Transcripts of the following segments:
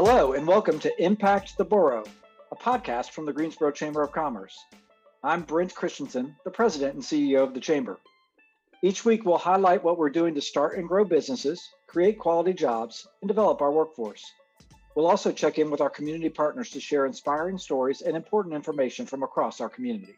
Hello, and welcome to Impact the Boro, a podcast from the Greensboro Chamber of Commerce. I'm Brent Christensen, the president and CEO of the Chamber. Each week, we'll highlight what we're doing to start and grow businesses, create quality jobs, and develop our workforce. We'll also check in with our community partners to share inspiring stories and important information from across our community.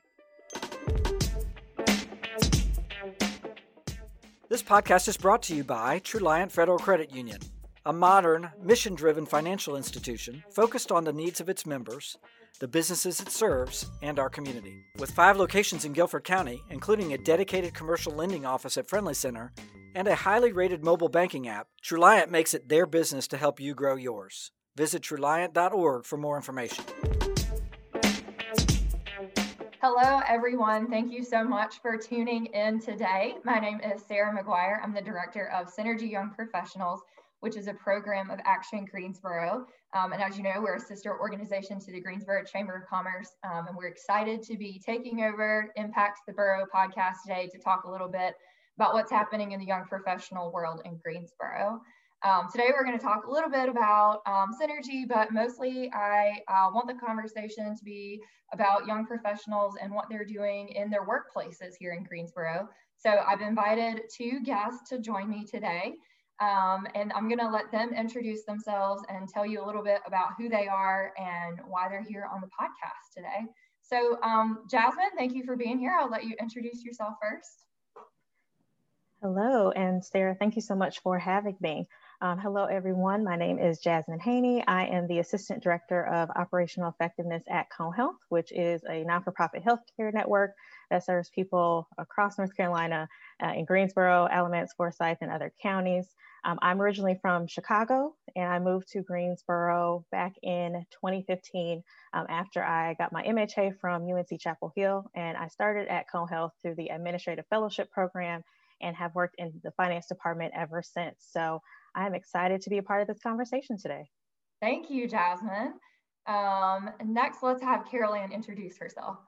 This podcast is brought to you by Truliant Federal Credit Union, a modern, mission driven financial institution focused on the needs of its members, the businesses it serves, and our community. With five locations in Guilford County, including a dedicated commercial lending office at Friendly Center and a highly rated mobile banking app, Truliant makes it their business to help you grow yours. Visit Truliant.org for more information. Hello, everyone. Thank you so much for tuning in today. My name is Sarah McGuire. I'm the director of synerG Young Professionals, which is a program of Action Greensboro. Um, and as you know, we're a sister organization to the Greensboro Chamber of Commerce. Um, and we're excited to be taking over Impact the Boro podcast today to talk a little bit about what's happening in the young professional world in Greensboro. Um, today, we're going to talk a little bit about um, synerG, but mostly I uh, want the conversation to be about young professionals and what they're doing in their workplaces here in Greensboro. So I've invited two guests to join me today, um, and I'm going to let them introduce themselves and tell you a little bit about who they are and why they're here on the podcast today. So, um, Jasmin, thank you for being here. I'll let you introduce yourself first. Hello, and Sarah, thank you so much for having me. Um, hello, everyone. My name is Jasmin Hainey. I am the Assistant Director of Operational Effectiveness at Cone Health, which is a non-for-profit healthcare network that serves people across North Carolina uh, in Greensboro, Alamance, Forsyth, and other counties. Um, I'm originally from Chicago, and I moved to Greensboro back in 2015 um, after I got my MHA from UNC Chapel Hill, and I started at Cone Health through the Administrative Fellowship Program and have worked in the finance department ever since. So I'm excited to be a part of this conversation today. Thank you, Jasmin. Um, next, let's have CarolAnn introduce herself.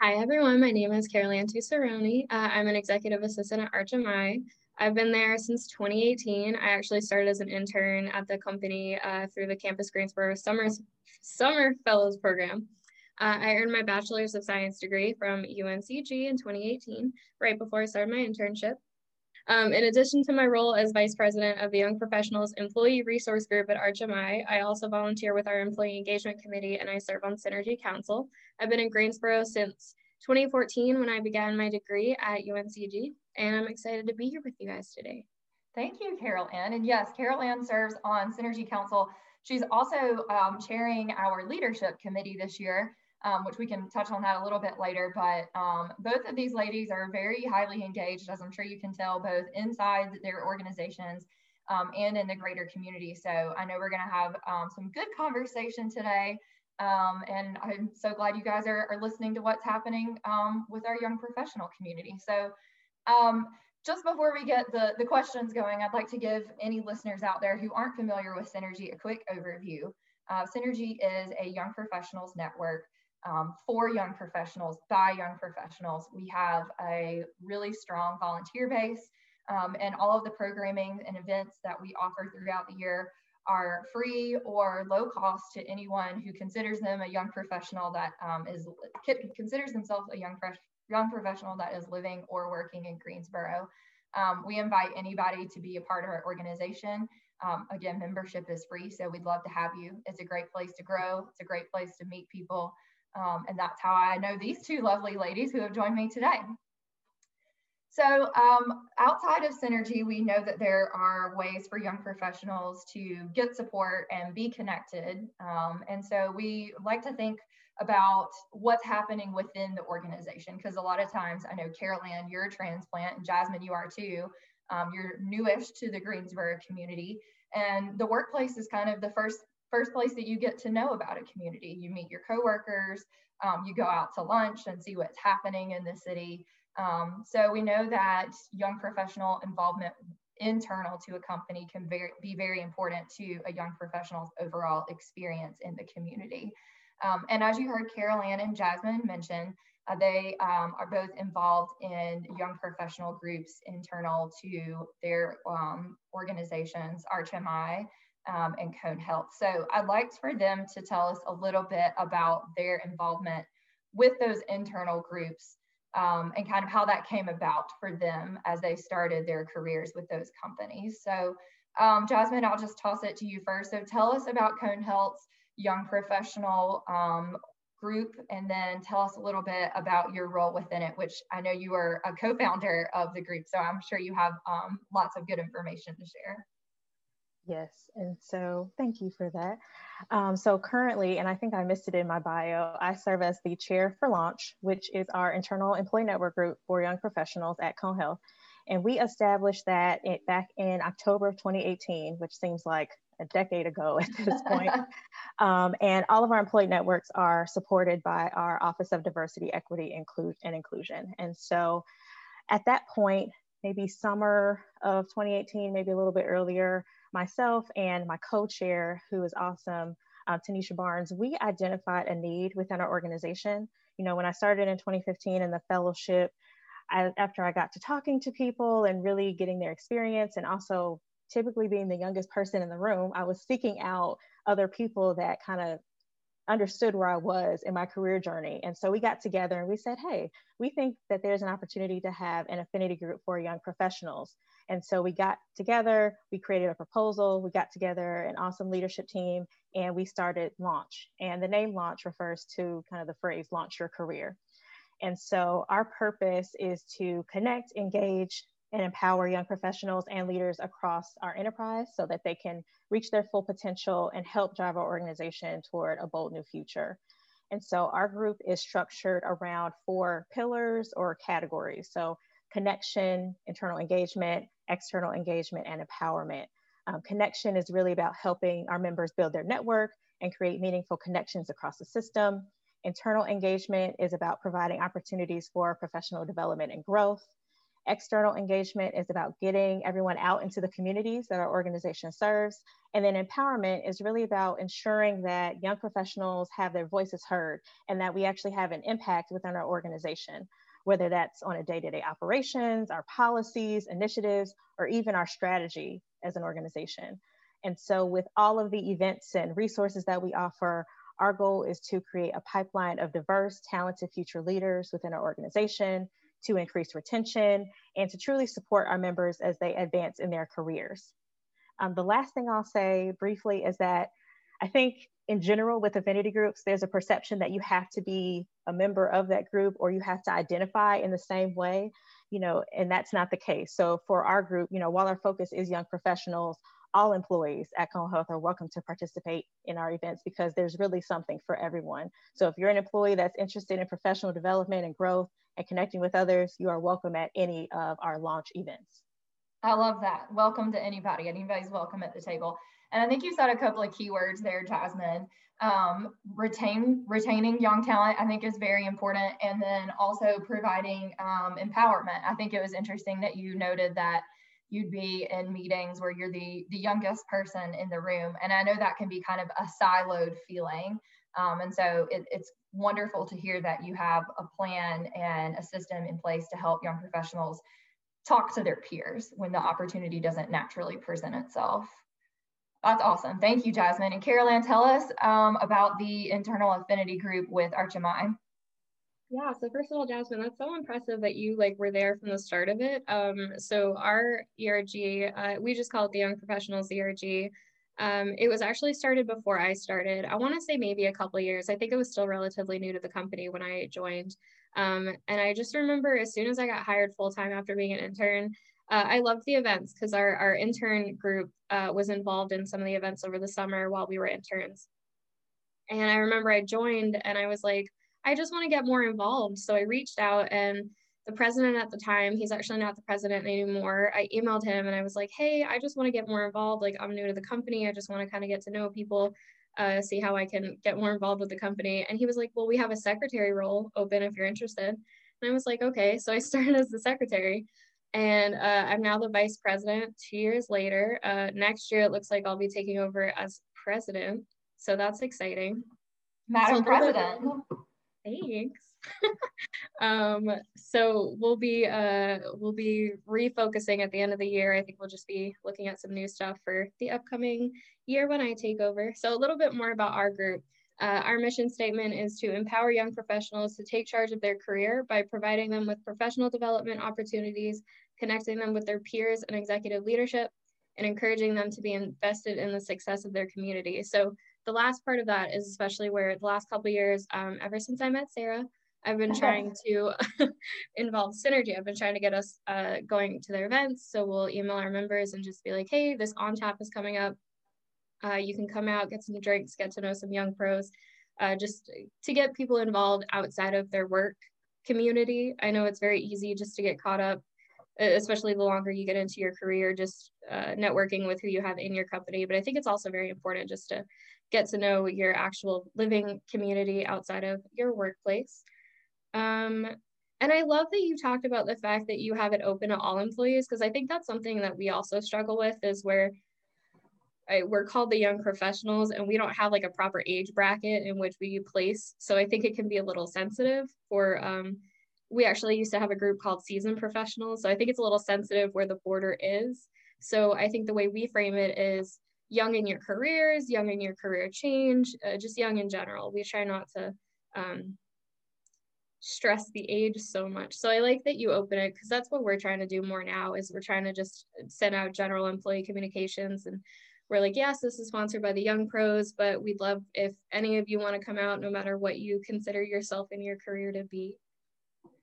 Hi, everyone. My name is Carolyn Ann Tucciarone. Uh, I'm an executive assistant at Arch MI. I've been there since 2018. I actually started as an intern at the company uh, through the Campus Greensboro Summer, Summer Fellows Program. Uh, I earned my Bachelor's of Science degree from UNCG in 2018, right before I started my internship. Um, in addition to my role as Vice President of the Young Professionals Employee Resource Group at Arch MI, I also volunteer with our Employee Engagement Committee and I serve on synerG Council. I've been in Greensboro since 2014 when I began my degree at UNCG, and I'm excited to be here with you guys today. Thank you, Carol Ann. And yes, Carol Ann serves on synerG Council. She's also um, chairing our leadership committee this year um, which we can touch on that a little bit later. But um, both of these ladies are very highly engaged, as I'm sure you can tell, both inside their organizations um, and in the greater community. So I know we're going to have um, some good conversation today. Um, and I'm so glad you guys are, are listening to what's happening with our young professional community. So just before we get the, the questions going, I'd like to give any listeners out there who aren't familiar with synerG a quick overview. Uh, synerG is a young professionals network um, for young professionals by young professionals. We have a really strong volunteer base, um, and all of the programming and events that we offer throughout the year are free or low cost to anyone who considers them a young professional that um, is considers themselves a young young professional that is living or working in Greensboro. Um, we invite anybody to be a part of our organization. Um, again, membership is free, so we'd love to have you. It's a great place to grow. It's a great place to meet people. Um, and that's how I know these two lovely ladies who have joined me today. So um, outside of synerG, we know that there are ways for young professionals to get support and be connected. Um, and so we like to think about what's happening within the organization because a lot of times I know Carol Ann, you're a transplant and Jasmin, you are too. Um, you're newish to the Greensboro community and the workplace is kind of the first first place that you get to know about a community. You meet your coworkers, um, you go out to lunch and see what's happening in the city. Um, so we know that young professional involvement internal to a company can very, be very important to a young professional's overall experience in the community. Um, and as you heard Carol Ann and Jasmin mention, uh, they um, are both involved in young professional groups internal to their um, organizations, Arch MI, um, and Cone Health. So I'd like for them to tell us a little bit about their involvement with those internal groups um, and kind of how that came about for them as they started their careers with those companies. So um, Jasmin, I'll just toss it to you first. So tell us about Cone Health's young professional um, group, and then tell us a little bit about your role within it, which I know you are a co-founder of the group, so I'm sure you have um, lots of good information to share. Yes, and so thank you for that. Um, so currently, and I think I missed it in my bio, I serve as the chair for Launch, which is our internal employee network group for young professionals at Cone Health. And we established that it, back in October of 2018, which seems like a decade ago at this point. um, and all of our employee networks are supported by our Office of Diversity, Equity, Include, and Inclusion. And so at that point, maybe summer of 2018, maybe a little bit earlier, myself and my co-chair, who is awesome, um, Tanisha Barnes, we identified a need within our organization. You know, when I started in 2015 in the fellowship, I, after I got to talking to people and really getting their experience and also typically being the youngest person in the room, I was seeking out other people that kind of understood where I was in my career journey. And so we got together and we said, hey, we think that there's an opportunity to have an affinity group for young professionals. And so we got together, we created a proposal, we got together an awesome leadership team, and we started Launch. And the name Launch refers to kind of the phrase launch your career. And so our purpose is to connect, engage, and empower young professionals and leaders across our enterprise so that they can reach their full potential and help drive our organization toward a bold new future. And so our group is structured around four pillars or categories. So connection, internal engagement, external engagement, and empowerment. Um, connection is really about helping our members build their network and create meaningful connections across the system. Internal engagement is about providing opportunities for professional development and growth. External engagement is about getting everyone out into the communities that our organization serves. And then empowerment is really about ensuring that young professionals have their voices heard and that we actually have an impact within our organization whether that's on a day-to-day operations, our policies, initiatives, or even our strategy as an organization. And so with all of the events and resources that we offer, our goal is to create a pipeline of diverse, talented future leaders within our organization, to increase retention, and to truly support our members as they advance in their careers. Um, the last thing I'll say briefly is that I think in general with affinity groups, there's a perception that you have to be a member of that group or you have to identify in the same way, you know, and that's not the case. So for our group, you know, while our focus is young professionals, all employees at Cone Health are welcome to participate in our events because there's really something for everyone. So if you're an employee that's interested in professional development and growth and connecting with others, you are welcome at any of our launch events. I love that. Welcome to anybody. Anybody's welcome at the table. And I think you said a couple of keywords there, Jasmin. Um, retain retaining young talent, I think, is very important, and then also providing um, empowerment. I think it was interesting that you noted that you'd be in meetings where you're the the youngest person in the room, and I know that can be kind of a siloed feeling. Um, and so it, it's wonderful to hear that you have a plan and a system in place to help young professionals talk to their peers when the opportunity doesn't naturally present itself. That's awesome. Thank you, Jasmin. And CarolAnn, tell us um, about the internal affinity group with Arch MI. Yeah, so first of all, Jasmin, that's so impressive that you like were there from the start of it. Um, so our ERG, uh, we just call it the Young Professionals ERG. Um, it was actually started before I started. I want to say maybe a couple years. I think it was still relatively new to the company when I joined. Um, and I just remember as soon as I got hired full time after being an intern, uh, I loved the events because our, our intern group uh, was involved in some of the events over the summer while we were interns. And I remember I joined and I was like, I just want to get more involved. So I reached out and the president at the time, he's actually not the president anymore. I emailed him and I was like, hey, I just want to get more involved. Like, I'm new to the company. I just want to kind of get to know people, uh, see how I can get more involved with the company. And he was like, well, we have a secretary role open if you're interested. And I was like, okay. So I started as the secretary. And uh, I'm now the vice president two years later. Uh, next year, it looks like I'll be taking over as president. So that's exciting. Madam so President. Thanks. Um, so we'll be uh, we'll be refocusing at the end of the year. I think we'll just be looking at some new stuff for the upcoming year when I take over. So a little bit more about our group. Uh, our mission statement is to empower young professionals to take charge of their career by providing them with professional development opportunities, connecting them with their peers and executive leadership, and encouraging them to be invested in the success of their community. So the last part of that is especially where the last couple years, um, ever since I met Sarah, I've been trying to involve synerG. I've been trying to get us uh, going to their events. So we'll email our members and just be like, hey, this on tap is coming up. Uh, you can come out, get some drinks, get to know some young pros, uh, just to get people involved outside of their work community. I know it's very easy just to get caught up, especially the longer you get into your career, just uh, networking with who you have in your company. But I think it's also very important just to get to know your actual living community outside of your workplace. Um, and I love that you talked about the fact that you have it open to all employees because I think that's something that we also struggle with is where we're called the young professionals and we don't have like a proper age bracket in which we place. So I think it can be a little sensitive for, um, we actually used to have a group called seasoned professionals. So I think it's a little sensitive where the border is. So I think the way we frame it is young in your careers, young in your career change, uh, just young in general. We try not to um, stress the age so much. So I like that you open it because that's what we're trying to do more now is we're trying to just send out general employee communications and we're like, yes, this is sponsored by the Young Pros, but we'd love if any of you want to come out, no matter what you consider yourself in your career to be.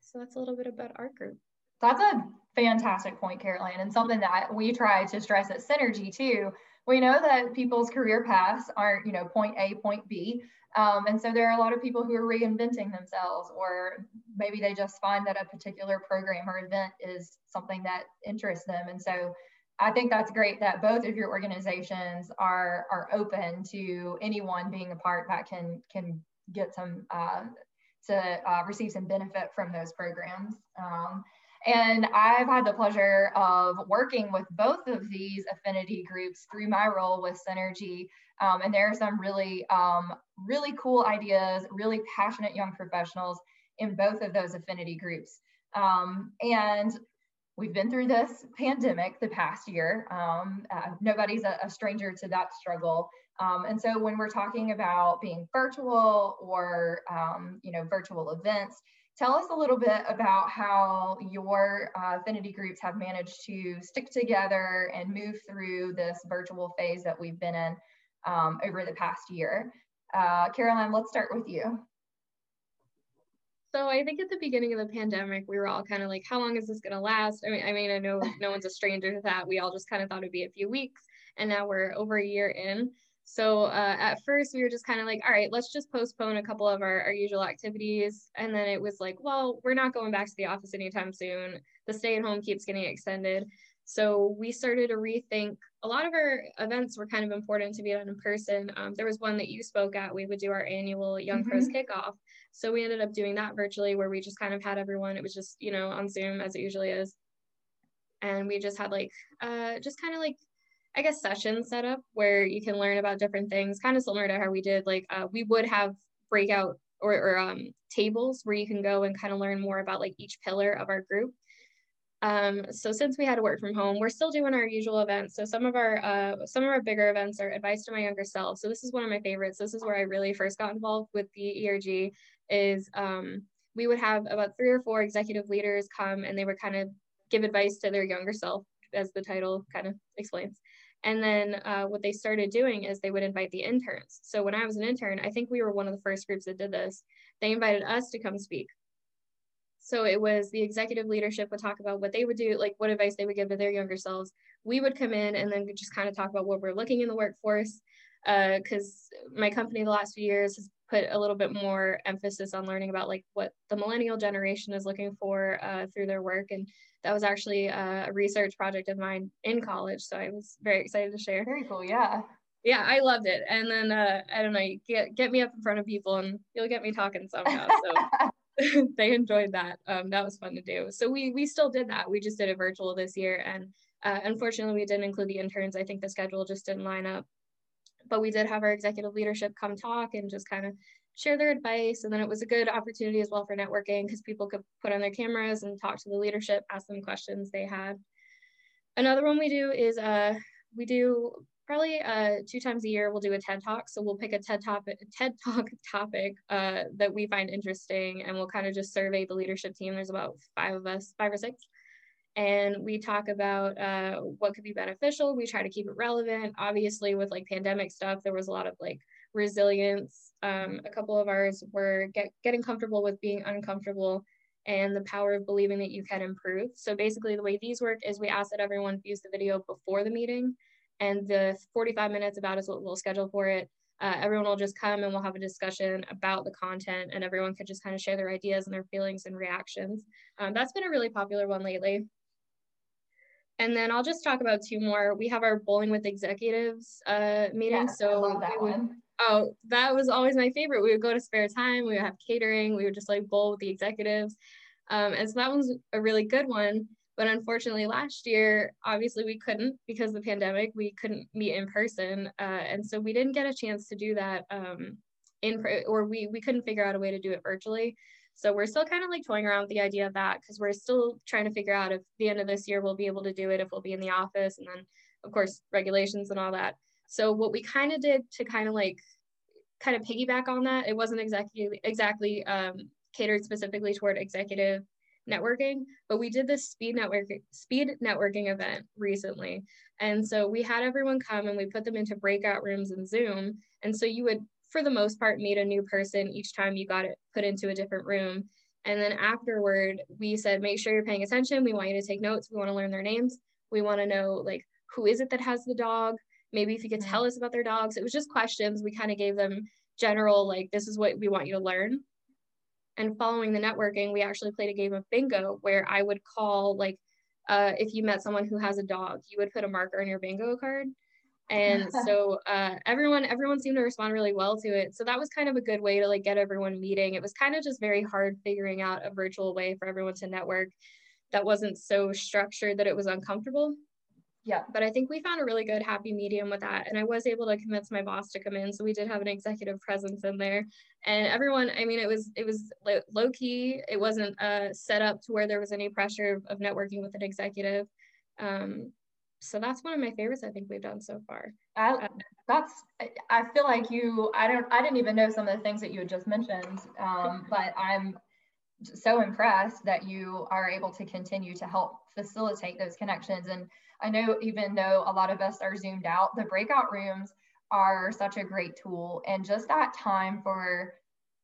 So that's a little bit about our group. That's a fantastic point, CarolAnn, and something that we try to stress at synerG too. We know that people's career paths aren't, you know, point A, point B. Um, and so there are a lot of people who are reinventing themselves, or maybe they just find that a particular program or event is something that interests them. And so I think that's great that both of your organizations are are open to anyone being a part that can can get some uh, to uh, receive some benefit from those programs. Um, and I've had the pleasure of working with both of these affinity groups through my role with synerG. Um, and there are some really, um, really cool ideas, really passionate young professionals in both of those affinity groups. Um, and we've been through this pandemic the past year. Um, uh, nobody's a, a, stranger to that struggle. Um, and so when we're talking about being virtual or um, you know virtual events, tell us a little bit about how your uh, affinity groups have managed to stick together and move through this virtual phase that we've been in um, over the past year. Uh, CarolAnn, let's start with you. So I think at the beginning of the pandemic, we were all kind of like, how long is this going to last? I mean, I mean, I know no one's a stranger to that. We all just kind of thought it'd be a few weeks, and now we're over a year in. So uh, at first, we were just kind of like, all right, let's just postpone a couple of our, our usual activities. And then it was like, well, we're not going back to the office anytime soon. The stay at home keeps getting extended. So we started to rethink. A lot of our events were kind of important to be done in person. Um, there was one that you spoke at. We would do our annual Young mm-hmm. Pros kickoff. So we ended up doing that virtually, where we just kind of had everyone. It was just you know on Zoom as it usually is, and we just had like uh, just kind of like I guess session set up where you can learn about different things, kind of similar to how we did. Like uh, we would have breakout or, or um, tables where you can go and kind of learn more about like each pillar of our group. Um, so since we had to work from home, we're still doing our usual events. So some of our uh, some of our bigger events are advice to my younger self. So this is one of my favorites. This is where I really first got involved with the ERG. Is um, we would have about three or four executive leaders come and they would kind of give advice to their younger self, as the title kind of explains. And then uh, what they started doing is they would invite the interns. So when I was an intern, I think we were one of the first groups that did this. They invited us to come speak. So it was the executive leadership would talk about what they would do, like what advice they would give to their younger selves. We would come in and then just kind of talk about what we're looking in the workforce. Because uh, my company the last few years has put a little bit more emphasis on learning about like what the millennial generation is looking for uh, through their work. And that was actually a research project of mine in college. So I was very excited to share. Very cool. Yeah. Yeah, I loved it. And then uh, I don't know, get get me up in front of people and you'll get me talking somehow. So they enjoyed that. Um, that was fun to do. So we we still did that. We just did a virtual this year, and uh, unfortunately, we didn't include the interns. I think the schedule just didn't line up. But we did have our executive leadership come talk and just kind of share their advice. And then it was a good opportunity as well for networking because people could put on their cameras and talk to the leadership, ask them questions they had. Another one we do is uh, we do probably uh, two times a year we'll do a TED Talk. So we'll pick a TED topic, TED Talk topic uh, that we find interesting, and we'll kind of just survey the leadership team. There's about five of us, five or six, and we talk about uh, what could be beneficial. We try to keep it relevant. Obviously, with like pandemic stuff, there was a lot of like resilience. Um, a couple of ours were get, getting comfortable with being uncomfortable and the power of believing that you can improve. So basically, the way these work is we ask that everyone views the video before the meeting, and the 45 minutes about is what we'll schedule for it. Uh, everyone will just come and we'll have a discussion about the content, and everyone can just kind of share their ideas and their feelings and reactions. Um, that's been a really popular one lately. And then I'll just talk about two more. We have our bowling with executives uh, meeting. Yes, so that would, one. Oh, that was always my favorite. We would go to spare time. We would have catering. We would just like bowl with the executives. Um, and so that one's a really good one. But unfortunately, last year, obviously, we couldn't because of the pandemic. We couldn't meet in person, uh, and so we didn't get a chance to do that um, in or we we couldn't figure out a way to do it virtually. So we're still kind of like toying around with the idea of that because we're still trying to figure out if the end of this year we'll be able to do it, if we'll be in the office, and then of course regulations and all that. So what we kind of did to kind of like kind of piggyback on that, it wasn't exactly exactly um, catered specifically toward executive networking, but we did this speed network speed networking event recently. And so we had everyone come and we put them into breakout rooms in Zoom. And so you would, for the most part, meet a new person each time you got it put into a different room. And then afterward, we said, make sure you're paying attention. We want you to take notes. We want to learn their names. We want to know like who is it that has the dog? Maybe if you could mm-hmm. tell us about their dogs. It was just questions. We kind of gave them general, like, this is what we want you to learn. And following the networking, we actually played a game of bingo where I would call, like, uh, if you met someone who has a dog, you would put a marker on your bingo card. And so uh, everyone, everyone seemed to respond really well to it. So that was kind of a good way to like get everyone meeting. It was kind of just very hard figuring out a virtual way for everyone to network that wasn't so structured that it was uncomfortable. Yeah, but I think we found a really good happy medium with that. And I was able to convince my boss to come in. So we did have an executive presence in there. And everyone, I mean, it was it was low key. It wasn't uh, set up to where there was any pressure of networking with an executive. Um, so that's one of my favorites I think we've done so far. I, uh, that's I feel like you I don't I didn't even know some of the things that you had just mentioned, um, but I'm so impressed that you are able to continue to help facilitate those connections and I know even though a lot of us are zoomed out, the breakout rooms are such a great tool. And just that time for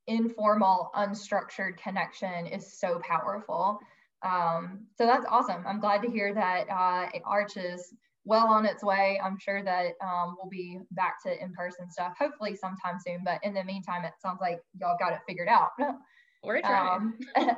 informal, unstructured connection is so powerful. Um, so that's awesome. I'm glad to hear that uh, Arch is well on its way. I'm sure that um, we'll be back to in-person stuff, hopefully sometime soon. But in the meantime, it sounds like y'all got it figured out. We're trying. Um,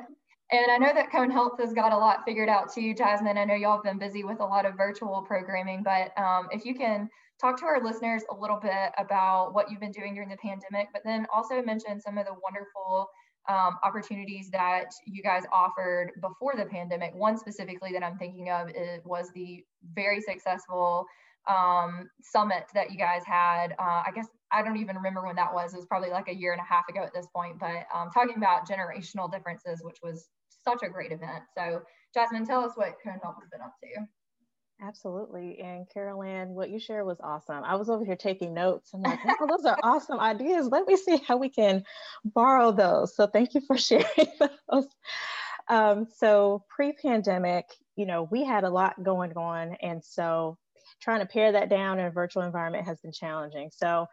And I know that Cone Health has got a lot figured out too, Jasmin. I know y'all have been busy with a lot of virtual programming, but um, if you can talk to our listeners a little bit about what you've been doing during the pandemic, but then also mention some of the wonderful um, opportunities that you guys offered before the pandemic. One specifically that I'm thinking of was the very successful um, summit that you guys had. Uh, I guess I don't even remember when that was. It was probably like a year and a half ago at this point, but um, talking about generational differences, which was such a great event. So, Jasmin, tell us what Cone Health has been up to. Absolutely. And Carol Ann, what you shared was awesome. I was over here taking notes. I'm like, those are awesome ideas. Let me see how we can borrow those. So thank you for sharing those. Um, so pre-pandemic, you know, we had a lot going on. And so trying to pare that down in a virtual environment has been challenging. So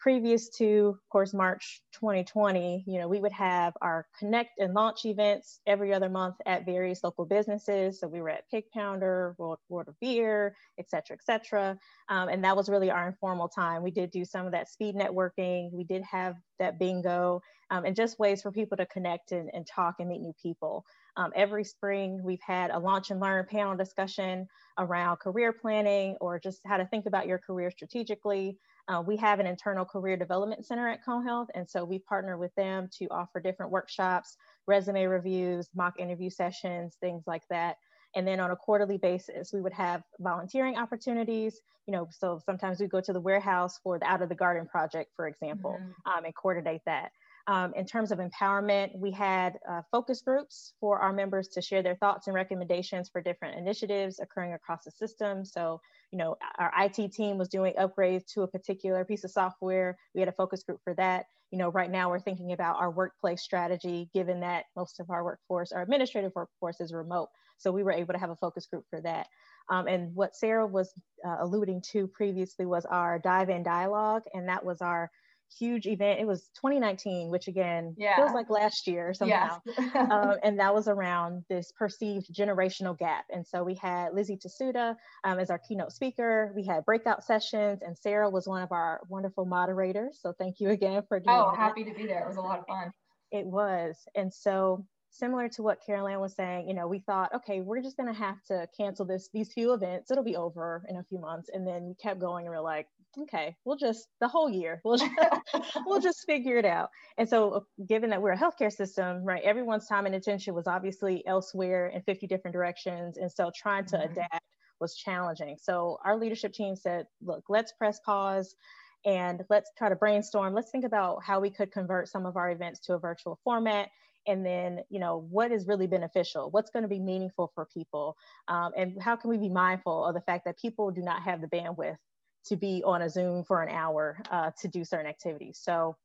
previous to, of course, March 2020, you know, we would have our connect and launch events every other month at various local businesses. So we were at Pig Pounder, World, World of Beer, et cetera, et cetera. Um, and that was really our informal time. We did do some of that speed networking. We did have that bingo um, and just ways for people to connect and, and talk and meet new people. Um, every spring, we've had a launch and learn panel discussion around career planning or just how to think about your career strategically. Uh, we have an internal career development center at Cone Health, and so we partner with them to offer different workshops, resume reviews, mock interview sessions, things like that. And then on a quarterly basis, we would have volunteering opportunities. You know, so sometimes we go to the warehouse for the Out of the Garden project, for example, mm-hmm. um, and coordinate that. Um, in terms of empowerment, we had uh, focus groups for our members to share their thoughts and recommendations for different initiatives occurring across the system. So, you know, our IT team was doing upgrades to a particular piece of software. We had a focus group for that. You know, right now we're thinking about our workplace strategy, given that most of our workforce, our administrative workforce is remote. So we were able to have a focus group for that. Um, and what Sarah was uh, alluding to previously was our dive in dialogue, and that was our huge event. It was 2019, which again yeah. feels like last year somehow. Yes. um, and that was around this perceived generational gap. And so we had Lizzie Tasuda um, as our keynote speaker. We had breakout sessions, and Sarah was one of our wonderful moderators. So thank you again for doing Oh, that. happy to be there. It was a lot of fun. It was. And so similar to what Carol Ann was saying, you know, we thought, okay, we're just going to have to cancel this, these few events. It'll be over in a few months. And then we kept going and we're like, okay, we'll just, the whole year, we'll just, we'll just figure it out. And so uh, given that we're a healthcare system, right, everyone's time and attention was obviously elsewhere in 50 different directions. And so trying to mm-hmm. adapt was challenging. So our leadership team said, look, let's press pause and let's try to brainstorm. Let's think about how we could convert some of our events to a virtual format and then you know what is really beneficial what's going to be meaningful for people um, and how can we be mindful of the fact that people do not have the bandwidth to be on a zoom for an hour uh, to do certain activities so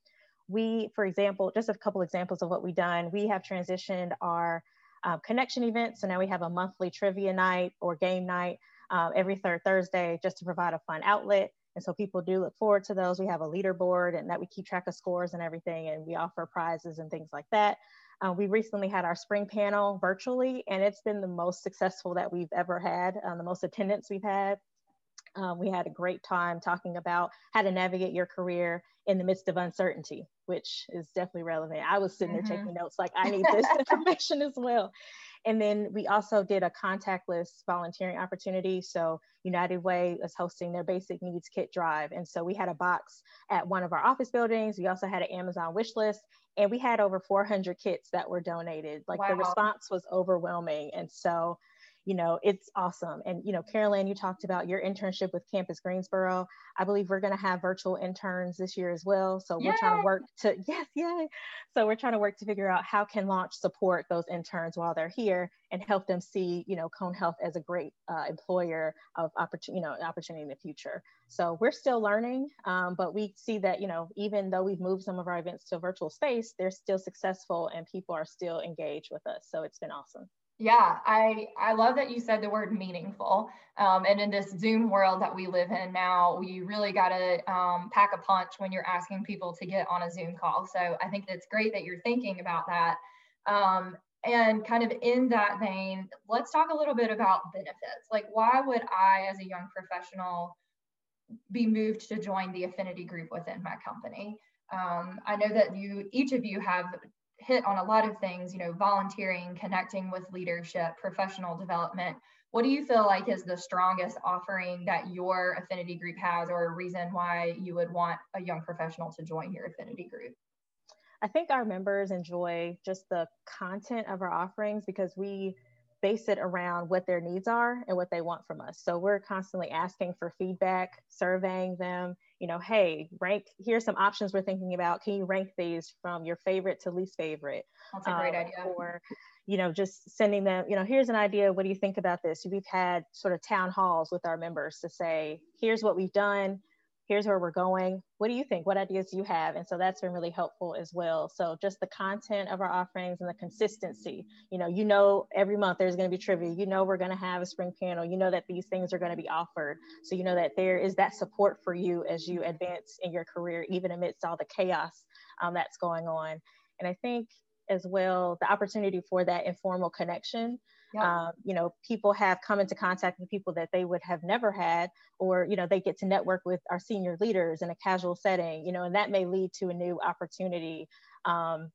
we for example just a couple examples of what we've done we have transitioned our uh, connection events so now we have a monthly trivia night or game night uh, every third thursday just to provide a fun outlet and so people do look forward to those. We have a leaderboard and that we keep track of scores and everything, and we offer prizes and things like that. Uh, we recently had our spring panel virtually, and it's been the most successful that we've ever had, um, the most attendance we've had. Um, we had a great time talking about how to navigate your career in the midst of uncertainty, which is definitely relevant. I was sitting mm-hmm. there taking notes like, I need this information as well. And then we also did a contactless volunteering opportunity. So United Way is hosting their basic needs kit drive. And so we had a box at one of our office buildings. We also had an Amazon wish list and we had over 400 kits that were donated. Like wow. the response was overwhelming. And so you know, it's awesome. And, you know, CarolAnn, you talked about your internship with Campus Greensboro. I believe we're going to have virtual interns this year as well. So yay! we're trying to work to, yes, yay. So we're trying to work to figure out how can launch support those interns while they're here and help them see, you know, Cone Health as a great uh, employer of opportunity, you know, opportunity in the future. So we're still learning, um, but we see that, you know, even though we've moved some of our events to a virtual space, they're still successful and people are still engaged with us. So it's been awesome. Yeah, I I love that you said the word meaningful. Um, and in this Zoom world that we live in now, we really got to um, pack a punch when you're asking people to get on a Zoom call. So I think it's great that you're thinking about that. Um, and kind of in that vein, let's talk a little bit about benefits. Like, why would I, as a young professional, be moved to join the affinity group within my company? Um, I know that you, each of you, have hit on a lot of things, you know, volunteering, connecting with leadership, professional development. What do you feel like is the strongest offering that your affinity group has, or a reason why you would want a young professional to join your affinity group? I think our members enjoy just the content of our offerings because we base it around what their needs are and what they want from us. So we're constantly asking for feedback, surveying them, you know, hey, rank, here's some options we're thinking about. Can you rank these from your favorite to least favorite? That's a great um, idea. Or, you know, just sending them, you know, here's an idea. What do you think about this? We've had sort of town halls with our members to say, here's what we've done here's where we're going. What do you think? What ideas do you have? And so that's been really helpful as well. So just the content of our offerings and the consistency. You know, you know every month there's going to be trivia. You know we're going to have a spring panel. You know that these things are going to be offered. So you know that there is that support for you as you advance in your career, even amidst all the chaos um, that's going on. And I think as well the opportunity for that informal connection um, you know people have come into contact with people that they would have never had or you know they get to network with our senior leaders in a casual setting you know and that may lead to a new opportunity um,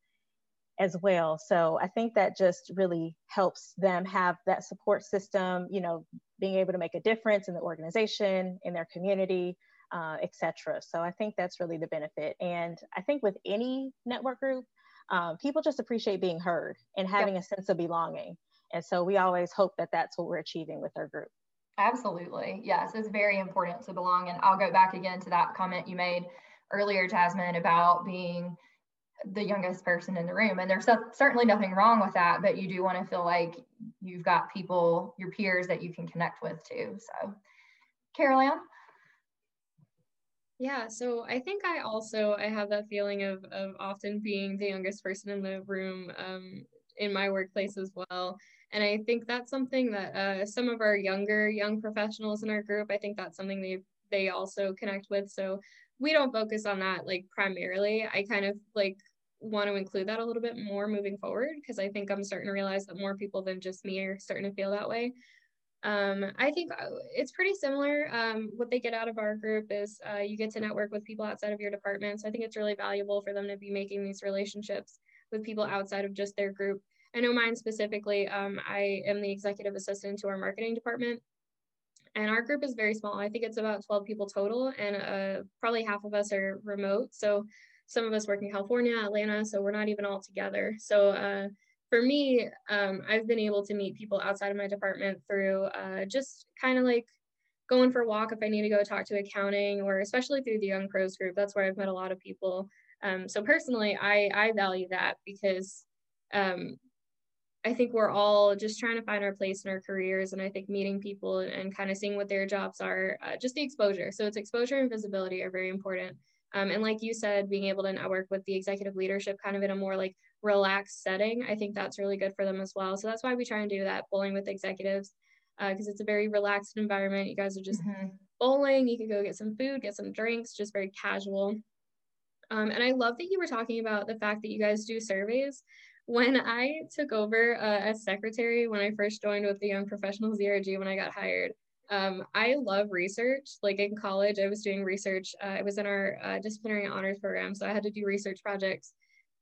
as well. So i think that just really helps them have that support system you know being able to make a difference in the organization in their community uh, etc so i think that's really the benefit. And i think with any network group um, people just appreciate being heard and having yep. a sense of belonging and so we always hope that that's what we're achieving with our group. Absolutely. Yes, it's very important to belong. And I'll go back again to that comment you made earlier, Jasmin, about being the youngest person in the room. And there's certainly nothing wrong with that, but you do want to feel like you've got people, your peers that you can connect with too. So, Carol Ann? Yeah, so I think I also I have that feeling of of often being the youngest person in the room um, in my workplace as well. And I think that's something that uh, some of our younger young professionals in our group, I think that's something they they also connect with. So we don't focus on that like primarily. I kind of like want to include that a little bit more moving forward because I think I'm starting to realize that more people than just me are starting to feel that way. Um, I think uh, it's pretty similar. Um, what they get out of our group is uh, you get to network with people outside of your department. So I think it's really valuable for them to be making these relationships with people outside of just their group. I know mine specifically, um, I am the executive assistant to our marketing department. And our group is very small. I think it's about 12 people total, and uh, probably half of us are remote. So some of us work in California, Atlanta, so we're not even all together. So uh, for me, um, I've been able to meet people outside of my department through uh, just kind of like going for a walk if I need to go talk to accounting, or especially through the Young Pros group. That's where I've met a lot of people. Um, so personally, I I value that because um, I think we're all just trying to find our place in our careers, and I think meeting people and, and kind of seeing what their jobs are, uh, just the exposure. So it's exposure and visibility are very important. Um, and like you said, being able to network with the executive leadership kind of in a more like relaxed setting, I think that's really good for them as well. So that's why we try and do that bowling with executives because uh, it's a very relaxed environment. You guys are just mm-hmm. bowling. You could go get some food, get some drinks, just very casual. Um, and I love that you were talking about the fact that you guys do surveys. When I took over uh, as secretary, when I first joined with the Young Professionals ERG, when I got hired, um, I love research. Like in college, I was doing research. Uh, I was in our uh, disciplinary honors program, so I had to do research projects.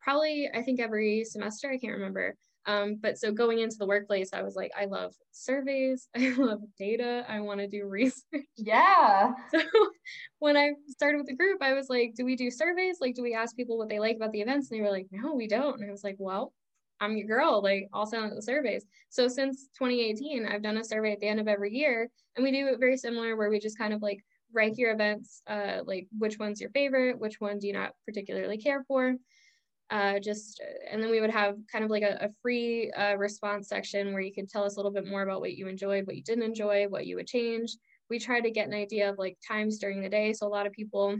Probably, I think every semester. I can't remember. Um, but so going into the workplace, I was like, I love surveys. I love data. I want to do research. Yeah. So when I started with the group, I was like, do we do surveys? Like, do we ask people what they like about the events? And they were like, no, we don't. And I was like, well, I'm your girl, like I'll send out the surveys. So since 2018, I've done a survey at the end of every year, and we do it very similar where we just kind of like rank your events, uh, like which one's your favorite, which one do you not particularly care for. Uh, just and then we would have kind of like a, a free uh, response section where you could tell us a little bit more about what you enjoyed, what you didn't enjoy, what you would change. We try to get an idea of like times during the day. So a lot of people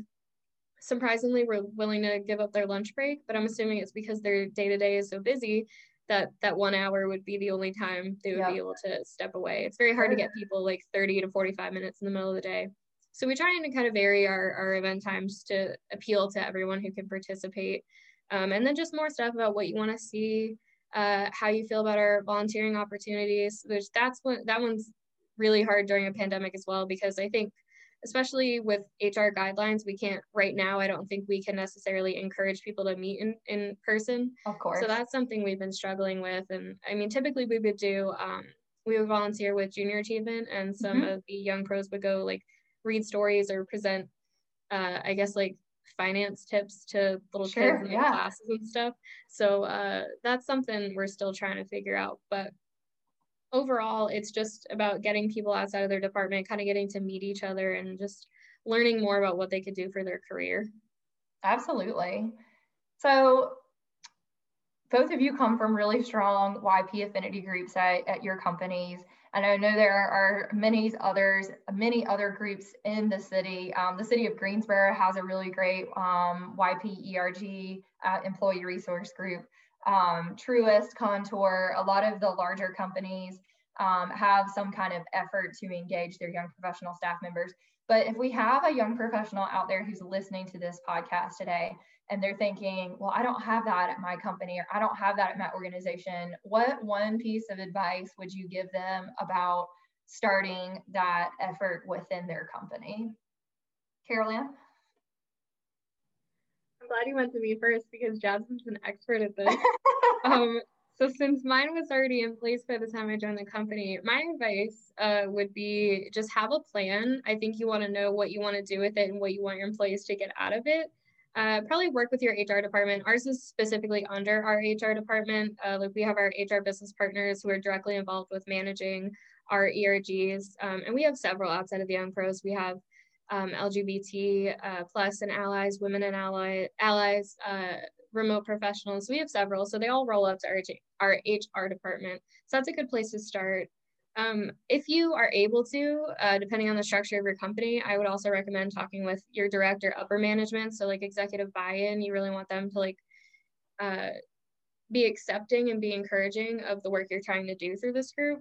surprisingly we were willing to give up their lunch break, but I'm assuming it's because their day to day is so busy that that one hour would be the only time they would yep. be able to step away. It's very hard to get people like 30 to 45 minutes in the middle of the day. So we try to kind of vary our, our event times to appeal to everyone who can participate. Um, and then just more stuff about what you want to see, uh, how you feel about our volunteering opportunities, which that's what that one's really hard during a pandemic as well, because I think especially with HR guidelines, we can't right now, I don't think we can necessarily encourage people to meet in, in person. Of course. So that's something we've been struggling with. And I mean, typically we would do, um, we would volunteer with junior achievement and some mm-hmm. of the young pros would go like read stories or present, uh, I guess like finance tips to little sure, kids in yeah. classes and stuff. So uh, that's something we're still trying to figure out. But overall, it's just about getting people outside of their department, kind of getting to meet each other and just learning more about what they could do for their career. Absolutely. So, both of you come from really strong YP affinity groups at, at your companies. And I know there are many others, many other groups in the city. Um, the city of Greensboro has a really great um, YP ERG uh, employee resource group um, Truist, Contour, a lot of the larger companies um, have some kind of effort to engage their young professional staff members. But if we have a young professional out there who's listening to this podcast today and they're thinking, well, I don't have that at my company or I don't have that at my organization, what one piece of advice would you give them about starting that effort within their company? Carol Ann? I'm glad you went to me first because Jasmin's an expert at this. um, so since mine was already in place by the time I joined the company, my advice uh, would be just have a plan. I think you want to know what you want to do with it and what you want your employees to get out of it. Uh, probably work with your HR department. Ours is specifically under our HR department. Uh, like we have our HR business partners who are directly involved with managing our ERGs, um, and we have several outside of the Young Pros. We have um, LGBT uh, plus and allies, women and ally, allies, uh, remote professionals. We have several, so they all roll up to our, our HR department. So that's a good place to start. Um, if you are able to, uh, depending on the structure of your company, I would also recommend talking with your director, upper management. So like executive buy-in, you really want them to like uh, be accepting and be encouraging of the work you're trying to do through this group.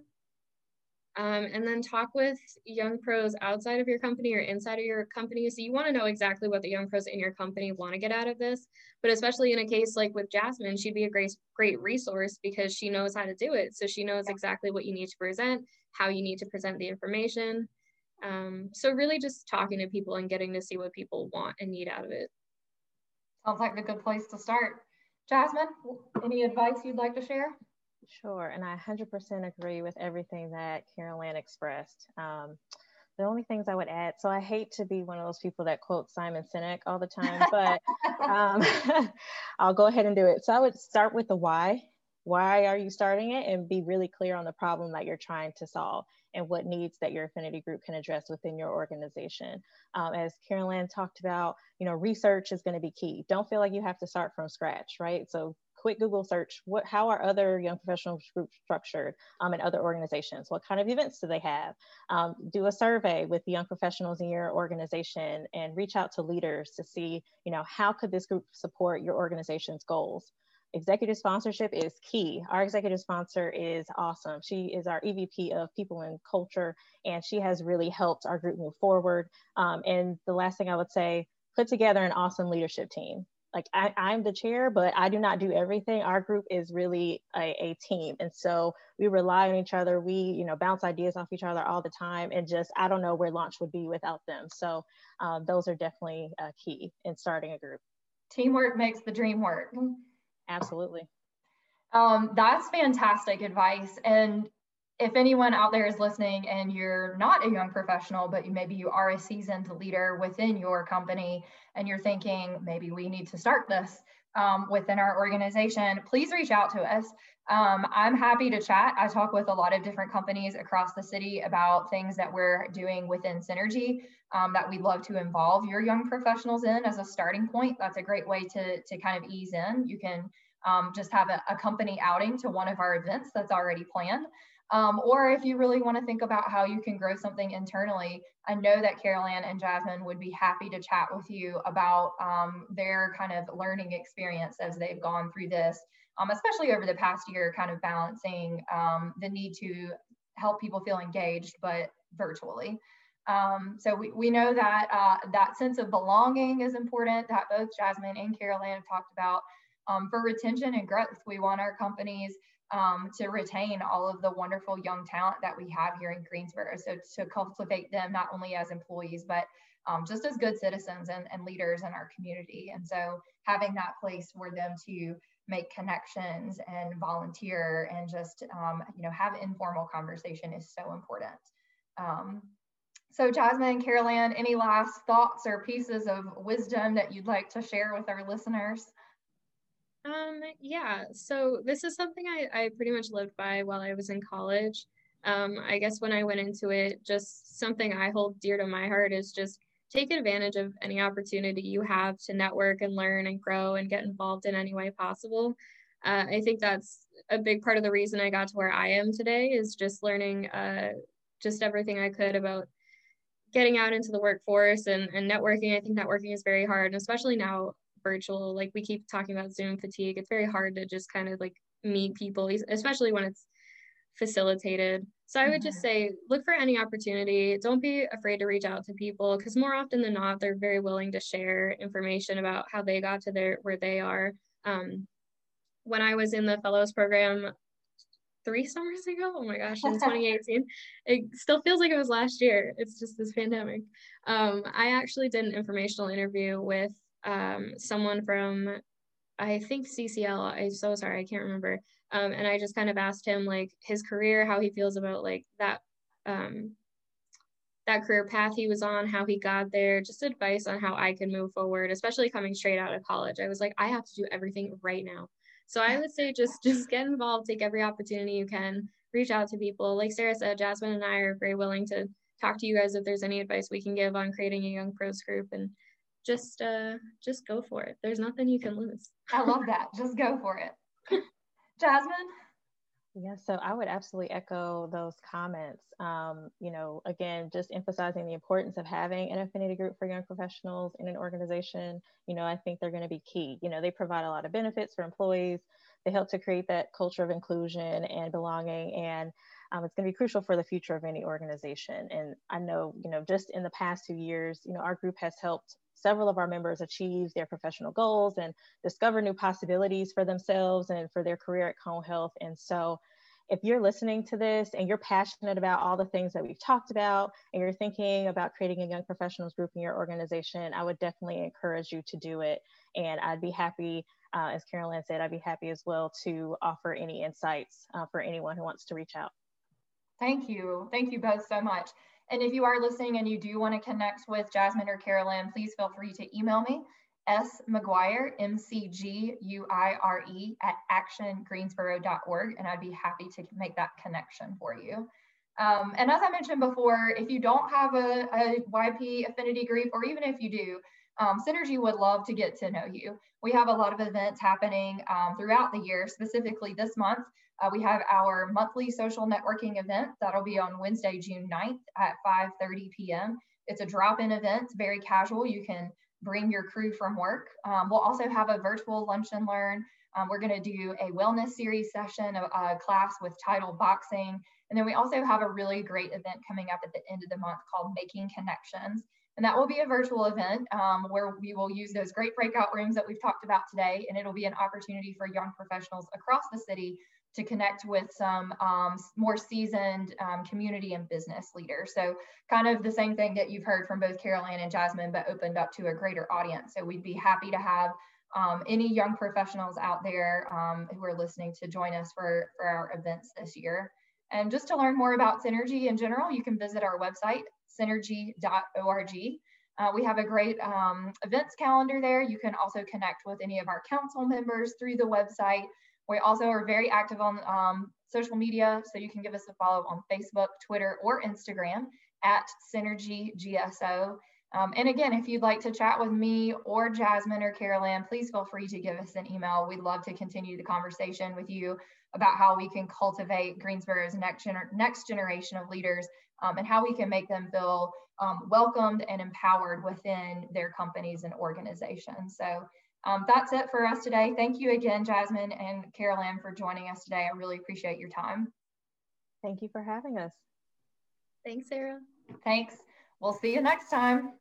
Um, and then talk with young pros outside of your company or inside of your company. So you want to know exactly what the young pros in your company want to get out of this. But especially in a case like with Jasmin, she'd be a great great resource because she knows how to do it. So she knows exactly what you need to present, how you need to present the information. Um, so really just talking to people and getting to see what people want and need out of it. Sounds like a good place to start. Jasmin, any advice you'd like to share? Sure, and I 100% agree with everything that CarolAnn expressed. Um, the only things I would add, so I hate to be one of those people that quote Simon Sinek all the time, but um, I'll go ahead and do it. So I would start with the why. Why are you starting it? And be really clear on the problem that you're trying to solve and what needs that your affinity group can address within your organization. Um, as CarolAnn talked about, you know, research is going to be key. Don't feel like you have to start from scratch, right? So quick Google search, what, how are other young professional groups structured um, in other organizations? What kind of events do they have? Um, do a survey with the young professionals in your organization and reach out to leaders to see, you know, how could this group support your organization's goals? Executive sponsorship is key. Our executive sponsor is awesome. She is our EVP of People and Culture, and she has really helped our group move forward. Um, and the last thing I would say, put together an awesome leadership team like I, I'm the chair, but I do not do everything. Our group is really a, a, team. And so we rely on each other. We, you know, bounce ideas off each other all the time. And just, I don't know where launch would be without them. So um, those are definitely uh, key in starting a group. Teamwork makes the dream work. Absolutely. Um, that's fantastic advice. And if anyone out there is listening and you're not a young professional, but maybe you are a seasoned leader within your company and you're thinking maybe we need to start this um, within our organization, please reach out to us. Um, I'm happy to chat. I talk with a lot of different companies across the city about things that we're doing within synerG um, that we'd love to involve your young professionals in as a starting point. That's a great way to, to kind of ease in. You can um, just have a, a company outing to one of our events that's already planned. Um, or if you really want to think about how you can grow something internally, I know that CarolAnn and Jasmin would be happy to chat with you about um, their kind of learning experience as they've gone through this, um, especially over the past year, kind of balancing um, the need to help people feel engaged, but virtually. Um, so we, we know that uh, that sense of belonging is important that both Jasmin and CarolAnn have talked about. Um, for retention and growth, we want our companies um, to retain all of the wonderful young talent that we have here in Greensboro. So to cultivate them not only as employees, but um, just as good citizens and, and leaders in our community. And so having that place for them to make connections and volunteer and just um, you know have informal conversation is so important. Um, so Jasmin and CarolAnn, any last thoughts or pieces of wisdom that you'd like to share with our listeners? Um, yeah, so this is something I, I pretty much lived by while I was in college. Um, I guess when I went into it, just something I hold dear to my heart is just take advantage of any opportunity you have to network and learn and grow and get involved in any way possible. Uh, I think that's a big part of the reason I got to where I am today is just learning uh, just everything I could about getting out into the workforce and, and networking. I think networking is very hard, and especially now virtual like we keep talking about zoom fatigue it's very hard to just kind of like meet people especially when it's facilitated so i would just mm-hmm. say look for any opportunity don't be afraid to reach out to people because more often than not they're very willing to share information about how they got to their where they are um, when i was in the fellows program three summers ago. Oh my gosh, in 2018. it still feels like it was last year. It's just this pandemic. Um, I actually did an informational interview with um, someone from I think CCL. I'm so sorry, I can't remember. Um, and I just kind of asked him like his career, how he feels about like that um, that career path he was on, how he got there, just advice on how I could move forward, especially coming straight out of college. I was like, I have to do everything right now. So I would say just just get involved, take every opportunity you can, reach out to people. Like Sarah said, Jasmin and I are very willing to talk to you guys if there's any advice we can give on creating a young pros group and just uh just go for it. There's nothing you can lose. I love that. Just go for it. Jasmin? Yeah, so I would absolutely echo those comments. Um, you know, again, just emphasizing the importance of having an affinity group for young professionals in an organization. You know, I think they're going to be key. You know, they provide a lot of benefits for employees. They help to create that culture of inclusion and belonging, and um, it's going to be crucial for the future of any organization. And I know, you know, just in the past two years, you know, our group has helped several of our members achieve their professional goals and discover new possibilities for themselves and for their career at Cone Health. And so, if you're listening to this and you're passionate about all the things that we've talked about and you're thinking about creating a young professionals group in your organization, I would definitely encourage you to do it. And I'd be happy, uh, as CarolAnn said, I'd be happy as well to offer any insights uh, for anyone who wants to reach out. Thank you. Thank you both so much. And if you are listening and you do want to connect with Jasmin or CarolAnn, please feel free to email me, S McGuire, M C G U I R E, at actiongreensboro.org, and I'd be happy to make that connection for you. Um, and as I mentioned before, if you don't have a, a YP affinity group, or even if you do, um, synerG would love to get to know you. We have a lot of events happening um, throughout the year, specifically this month. Uh, we have our monthly social networking event that'll be on Wednesday, June 9th at 5.30 p.m. It's a drop-in event, very casual. You can bring your crew from work. Um, we'll also have a virtual lunch and learn. Um, we're gonna do a wellness series session, a, a class with title boxing. And then we also have a really great event coming up at the end of the month called Making Connections. And that will be a virtual event um, where we will use those great breakout rooms that we've talked about today. And it'll be an opportunity for young professionals across the city to connect with some um, more seasoned um, community and business leaders. So kind of the same thing that you've heard from both CarolAnn and Jasmin, but opened up to a greater audience. So we'd be happy to have um, any young professionals out there um, who are listening to join us for, for our events this year. And just to learn more about synerG in general, you can visit our website, synergy.org. Uh, we have a great um, events calendar there. You can also connect with any of our council members through the website. We also are very active on um, social media, so you can give us a follow on Facebook, Twitter, or Instagram at Synergy GSO. Um, and again, if you'd like to chat with me or Jasmin or CarolAnn, please feel free to give us an email. We'd love to continue the conversation with you about how we can cultivate Greensboro's next, gener next generation of leaders um, and how we can make them feel um, welcomed and empowered within their companies and organizations. So um, that's it for us today. Thank you again, Jasmin and CarolAnn, for joining us today. I really appreciate your time. Thank you for having us. Thanks, Sarah. Thanks. We'll see you next time.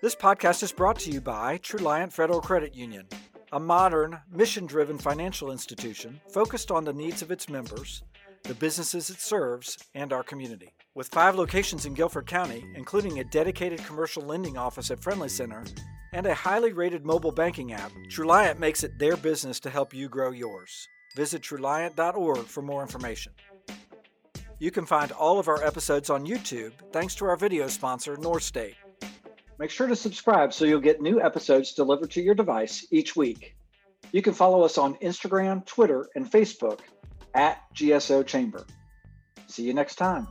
This podcast is brought to you by Truliant Federal Credit Union, a modern, mission driven financial institution focused on the needs of its members, the businesses it serves, and our community. With five locations in Guilford County, including a dedicated commercial lending office at Friendly Center and a highly rated mobile banking app, Truliant makes it their business to help you grow yours. Visit Truliant.org for more information. You can find all of our episodes on YouTube thanks to our video sponsor, North State. Make sure to subscribe so you'll get new episodes delivered to your device each week. You can follow us on Instagram, Twitter, and Facebook at GSO Chamber. See you next time.